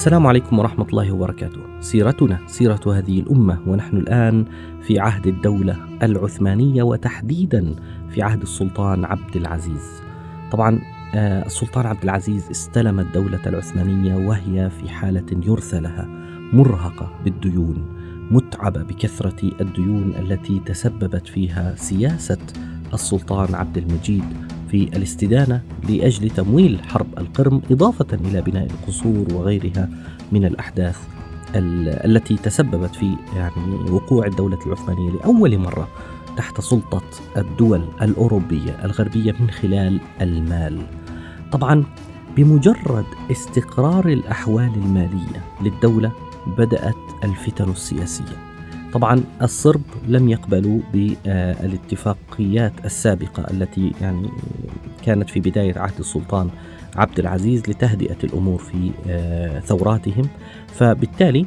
السلام عليكم ورحمة الله وبركاته. سيرتنا سيرة هذه الأمة ونحن الآن في عهد الدولة العثمانية وتحديدا في عهد السلطان عبد العزيز. طبعا آه، السلطان عبد العزيز استلم الدولة العثمانية وهي في حالة يرثى لها مرهقة بالديون متعبة بكثرة الديون التي تسببت فيها سياسة السلطان عبد المجيد في الاستدانة لأجل تمويل حرب القرم إضافة إلى بناء القصور وغيرها من الأحداث التي تسببت في يعني وقوع الدولة العثمانية لأول مرة تحت سلطة الدول الأوروبية الغربية من خلال المال. طبعا بمجرد استقرار الأحوال المالية للدولة بدأت الفتن السياسية. طبعا الصرب لم يقبلوا بالاتفاقيات السابقة التي يعني كانت في بداية عهد السلطان عبد العزيز لتهدئة الأمور في آه، ثوراتهم فبالتالي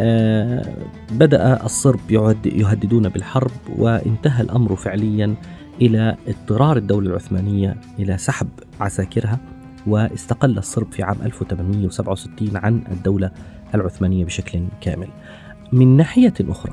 آه، بدأ الصرب يهددون بالحرب وانتهى الأمر فعليا إلى اضطرار الدولة العثمانية إلى سحب عساكرها واستقل الصرب في عام 1867 عن الدولة العثمانية بشكل كامل. من ناحية أخرى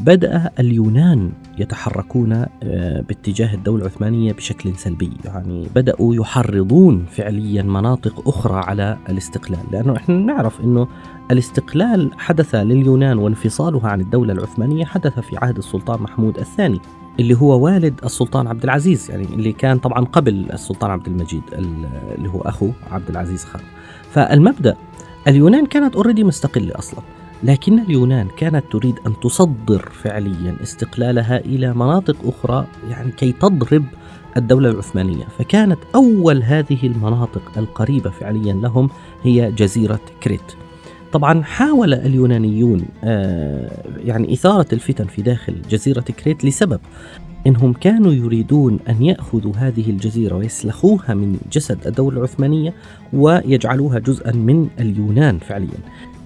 بدأ اليونان يتحركون آه، باتجاه الدولة العثمانية بشكل سلبي. يعني بدأوا يحرضون فعليا مناطق أخرى على الاستقلال. لأنه إحنا نعرف أنه الاستقلال حدث لليونان وانفصالها عن الدولة العثمانية حدث في عهد السلطان محمود الثاني اللي هو والد السلطان عبد العزيز يعني اللي كان طبعا قبل السلطان عبد المجيد اللي هو أخو عبد العزيز خان. فالمبدأ اليونان كانت already مستقلة أصلا. لكن اليونان كانت تريد أن تصدر فعليا استقلالها إلى مناطق أخرى يعني كي تضرب الدولة العثمانية. فكانت أول هذه المناطق القريبة فعليا لهم هي جزيرة كريت. طبعا حاول اليونانيون آه، يعني إثارة الفتن في داخل جزيرة كريت لسبب. إنهم كانوا يريدون أن يأخذوا هذه الجزيرة ويسلخوها من جسد الدولة العثمانية ويجعلوها جزءا من اليونان فعليا.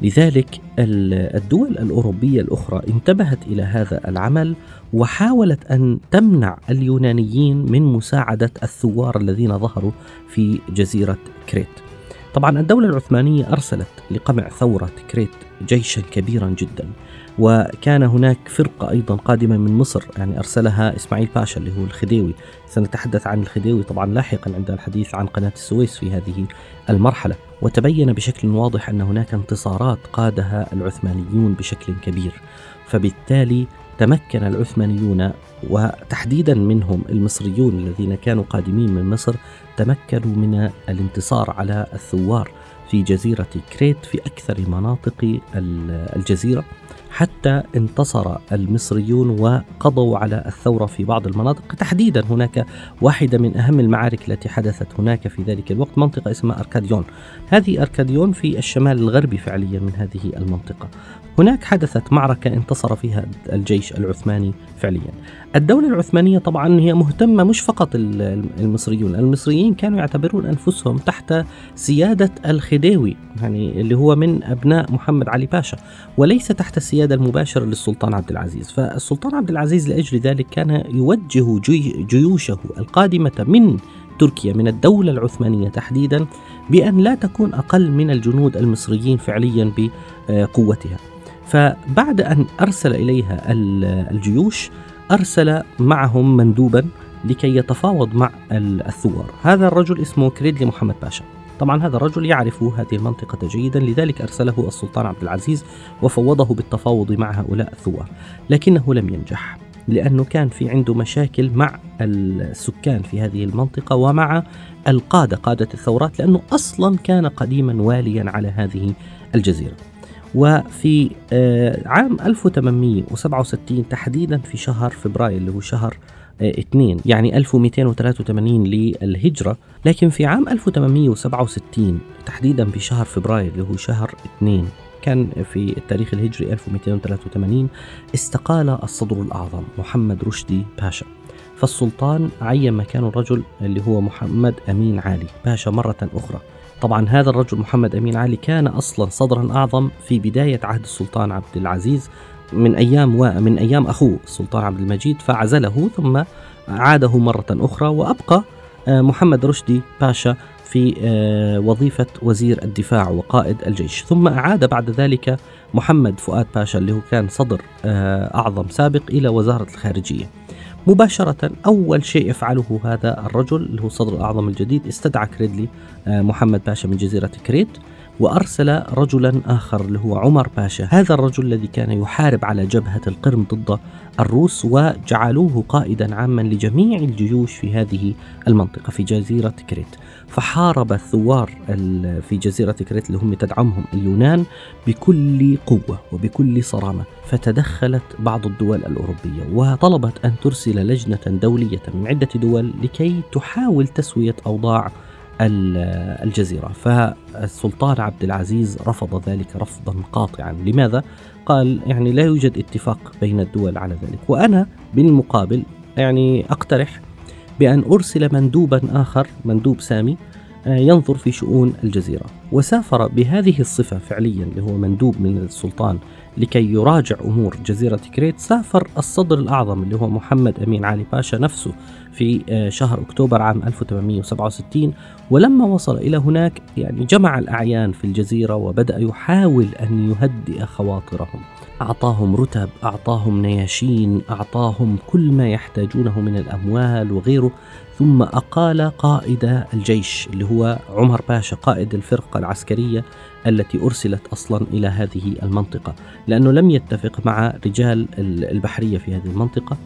لذلك الدول الأوروبية الأخرى انتبهت إلى هذا العمل وحاولت أن تمنع اليونانيين من مساعدة الثوار الذين ظهروا في جزيرة كريت. طبعا الدولة العثمانية أرسلت لقمع ثورة كريت جيشا كبيرا جدا وكان هناك فرقة أيضا قادمة من مصر يعني أرسلها إسماعيل باشا اللي هو الخديوي. سنتحدث عن الخديوي طبعا لاحقا عند الحديث عن قناة السويس في هذه المرحلة. وتبين بشكل واضح أن هناك انتصارات قادها العثمانيون بشكل كبير فبالتالي تمكن العثمانيون وتحديدا منهم المصريون الذين كانوا قادمين من مصر تمكنوا من الانتصار على الثوار في جزيرة كريت في أكثر مناطق الجزيرة. حتى انتصر المصريون وقضوا على الثورة في بعض المناطق. تحديدا هناك واحدة من أهم المعارك التي حدثت هناك في ذلك الوقت منطقة اسمها أركاديون. هذه أركاديون في الشمال الغربي فعليا من هذه المنطقة. هناك حدثت معركة انتصر فيها الجيش العثماني فعليا. الدولة العثمانية طبعا هي مهتمة مش فقط المصريون المصريين كانوا يعتبرون أنفسهم تحت سيادة الخديوي يعني اللي هو من أبناء محمد علي باشا وليس تحت السيادة المباشرة للسلطان عبد العزيز. فالسلطان عبد العزيز لأجل ذلك كان يوجه جي جيوشه القادمة من تركيا من الدولة العثمانية تحديدا بأن لا تكون أقل من الجنود المصريين فعليا بقوتها. فبعد أن أرسل إليها الجيوش أرسل معهم مندوبا لكي يتفاوض مع الثوار. هذا الرجل اسمه كريدلي محمد باشا. طبعا هذا الرجل يعرف هذه المنطقة جيدا لذلك أرسله السلطان عبد العزيز وفوضه بالتفاوض مع هؤلاء الثوار. لكنه لم ينجح لأنه كان في عنده مشاكل مع السكان في هذه المنطقة ومع القادة قادة الثورات لأنه أصلا كان قديما واليا على هذه الجزيرة. وفي آه، عام 1867 تحديدا في شهر فبراير اللي هو شهر آه، اثنين يعني 1283 للهجرة. لكن في عام 1867 تحديدا في شهر فبراير اللي هو شهر اثنين كان في التاريخ الهجري 1283 استقال الصدر الأعظم محمد رشدي باشا. فالسلطان عين مكان الرجل اللي هو محمد أمين علي باشا مرة أخرى. طبعا هذا الرجل محمد أمين علي كان أصلا صدرا أعظم في بداية عهد السلطان عبد العزيز من أيام ومن أيام أخوه. السلطان عبد المجيد فعزله ثم عاده مرة أخرى وأبقى آه، محمد رشدي باشا في آه، وظيفة وزير الدفاع وقائد الجيش. ثم أعاد بعد ذلك محمد فؤاد باشا اللي هو كان صدر آه، أعظم سابق إلى وزارة الخارجية. مباشرة أول شيء يفعله هذا الرجل اللي هو الصدر الأعظم الجديد استدعى كريدلي محمد باشا من جزيرة كريت وأرسل رجلا آخر اللي هو عمر باشا. هذا الرجل الذي كان يحارب على جبهة القرم ضد الروس وجعلوه قائدا عاما لجميع الجيوش في هذه المنطقة في جزيرة كريت. فحارب الثوار في جزيرة كريت اللي هم تدعمهم اليونان بكل قوة وبكل صرامة. فتدخلت بعض الدول الأوروبية وطلبت أن ترسل لجنة دولية من عدة دول لكي تحاول تسوية أوضاع الجزيرة. فالسلطان عبد العزيز رفض ذلك رفضا قاطعا. لماذا؟ قال يعني لا يوجد اتفاق بين الدول على ذلك. وأنا بالمقابل يعني أقترح بأن أرسل مندوبا آخر مندوب سامي ينظر في شؤون الجزيرة. وسافر بهذه الصفة فعليا اللي هو مندوب من السلطان لكي يراجع أمور جزيرة كريت. سافر الصدر الأعظم اللي هو محمد أمين علي باشا نفسه في آه، شهر أكتوبر عام 1867 ولما وصل إلى هناك يعني جمع الأعيان في الجزيرة وبدأ يحاول أن يهدئ خواطرهم. أعطاهم رتب أعطاهم نياشين أعطاهم كل ما يحتاجونه من الأموال وغيره. ثم أقال قائد الجيش اللي هو عمر باشا قائد الفرقة العسكرية التي أرسلت أصلا إلى هذه المنطقة لأنه لم يتفق مع رجال البحرية في هذه المنطقة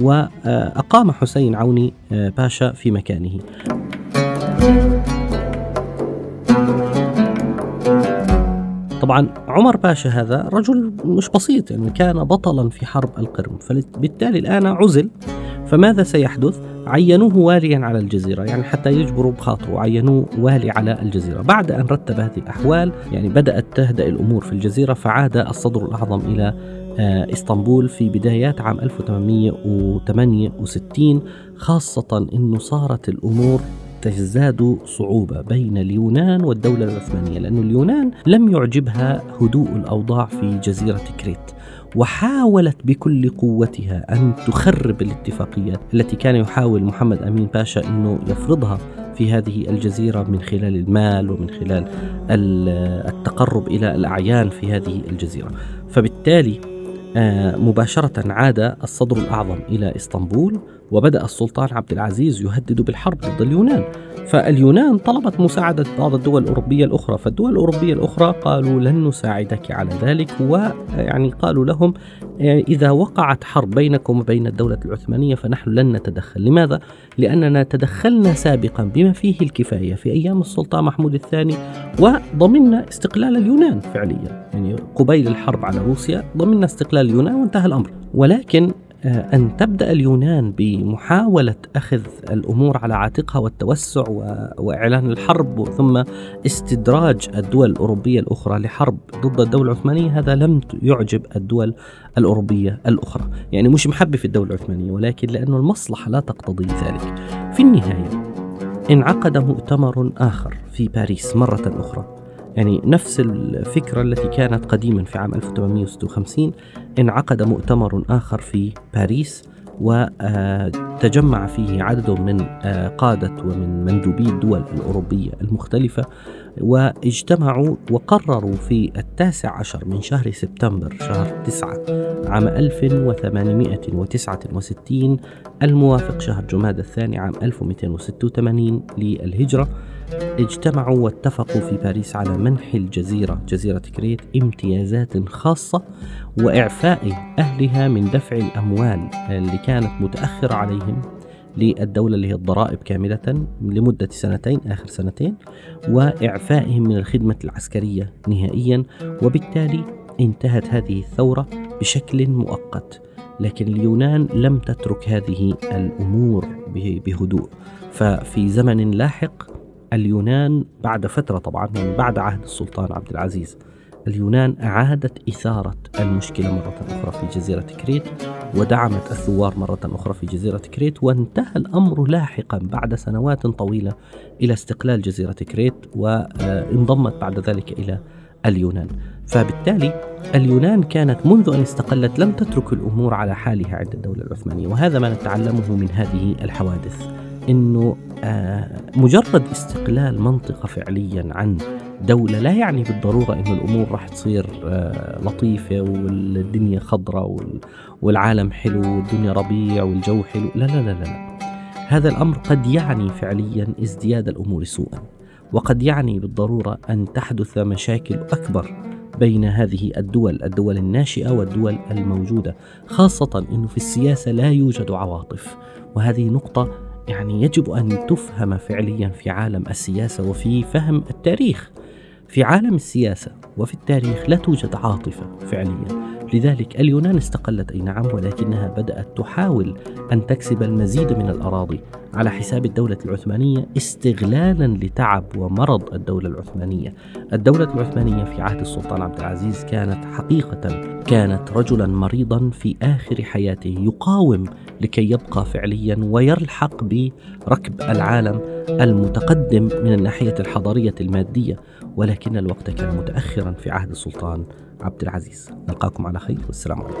وأقام حسين عوني آه، باشا في مكانه طبعا عمر باشا هذا رجل مش بسيط يعني كان بطلا في حرب القرم فبالتالي الآن عزل فماذا سيحدث؟ عينوه واليا على الجزيرة يعني حتى يجبروا بخاطره عينوه والي على الجزيرة. بعد أن رتب هذه الأحوال يعني بدأت تهدأ الأمور في الجزيرة فعاد الصدر الأعظم إلى آه، إسطنبول في بدايات عام 1868 خاصة أنه صارت الأمور تزداد صعوبة بين اليونان والدولة العثمانية لأن اليونان لم يعجبها هدوء الأوضاع في جزيرة كريت. وحاولت بكل قوتها أن تخرب الاتفاقيات التي كان يحاول محمد أمين باشا أنه يفرضها في هذه الجزيرة من خلال المال ومن خلال التقرب إلى الأعيان في هذه الجزيرة. فبالتالي آه، مباشرة عاد الصدر الأعظم إلى إسطنبول وبدأ السلطان عبد العزيز يهدد بالحرب ضد اليونان. فاليونان طلبت مساعدة بعض الدول الأوروبية الأخرى. فالدول الأوروبية الأخرى قالوا لن نساعدك على ذلك ويعني قالوا لهم إذا وقعت حرب بينكم وبين الدولة العثمانية فنحن لن نتدخل. لماذا؟ لأننا تدخلنا سابقا بما فيه الكفاية في أيام السلطان محمود الثاني وضمننا استقلال اليونان فعليا. يعني قبيل الحرب على روسيا ضمننا استقلال اليونان وانتهى الأمر. ولكن أن تبدأ اليونان بمحاولة أخذ الأمور على عاتقها والتوسع وإعلان الحرب ثم استدراج الدول الأوروبية الأخرى لحرب ضد الدولة العثمانية. هذا لم يعجب الدول الأوروبية الأخرى. يعني مش محبة في الدولة العثمانية ولكن لأن المصلحة لا تقتضي ذلك. في النهاية انعقد مؤتمر آخر في باريس مرة أخرى. يعني نفس الفكرة التي كانت قديما في عام 1856 انعقد مؤتمر آخر في باريس وتجمع فيه عدد من آه، قادة ومن مندوبي الدول الأوروبية المختلفة واجتمعوا وقرروا في التاسع عشر من شهر سبتمبر شهر تسعة عام 1869 الموافق شهر جماد الثاني عام 1286 للهجرة. اجتمعوا واتفقوا في باريس على منح الجزيرة جزيرة كريت امتيازات خاصة وإعفاء أهلها من دفع الأموال اللي كانت متأخرة عليهم للدولة اللي هي الضرائب كاملة لمدة سنتين آخر سنتين وإعفائهم من الخدمة العسكرية نهائيا وبالتالي انتهت هذه الثورة بشكل مؤقت. لكن اليونان لم تترك هذه الأمور بهدوء. ففي زمن لاحق اليونان بعد فترة طبعا يعني بعد عهد السلطان عبد العزيز اليونان أعادت إثارة المشكلة مرة أخرى في جزيرة كريت ودعمت الثوار مرة أخرى في جزيرة كريت وانتهى الأمر لاحقا بعد سنوات طويلة إلى استقلال جزيرة كريت وانضمت بعد ذلك إلى اليونان. فبالتالي اليونان كانت منذ أن استقلت لم تترك الأمور على حالها عند الدولة العثمانية وهذا ما نتعلمه من هذه الحوادث. إنه آه، مجرد استقلال منطقة فعليا عن دولة لا يعني بالضرورة أن الأمور راح تصير آه، لطيفة والدنيا خضراء والعالم حلو والدنيا ربيع والجو حلو. لا لا لا لا. هذا الأمر قد يعني فعليا ازدياد الأمور سوءا وقد يعني بالضرورة أن تحدث مشاكل أكبر بين هذه الدول الدول الناشئة والدول الموجودة خاصة أنه في السياسة لا يوجد عواطف. وهذه نقطة يعني يجب أن تفهم فعليا في عالم السياسة وفي فهم التاريخ. في عالم السياسة وفي التاريخ لا توجد عاطفة فعليا. لذلك اليونان استقلت أي نعم ولكنها بدأت تحاول أن تكسب المزيد من الأراضي. على حساب الدولة العثمانية استغلالا لتعب ومرض الدولة العثمانية. الدولة العثمانية في عهد السلطان عبد العزيز كانت حقيقة كانت رجلا مريضا في آخر حياته يقاوم لكي يبقى فعليا ويلحق بركب العالم المتقدم من الناحية الحضارية المادية. ولكن الوقت كان متاخرا في عهد السلطان عبد العزيز. نلقاكم على خير والسلام عليكم.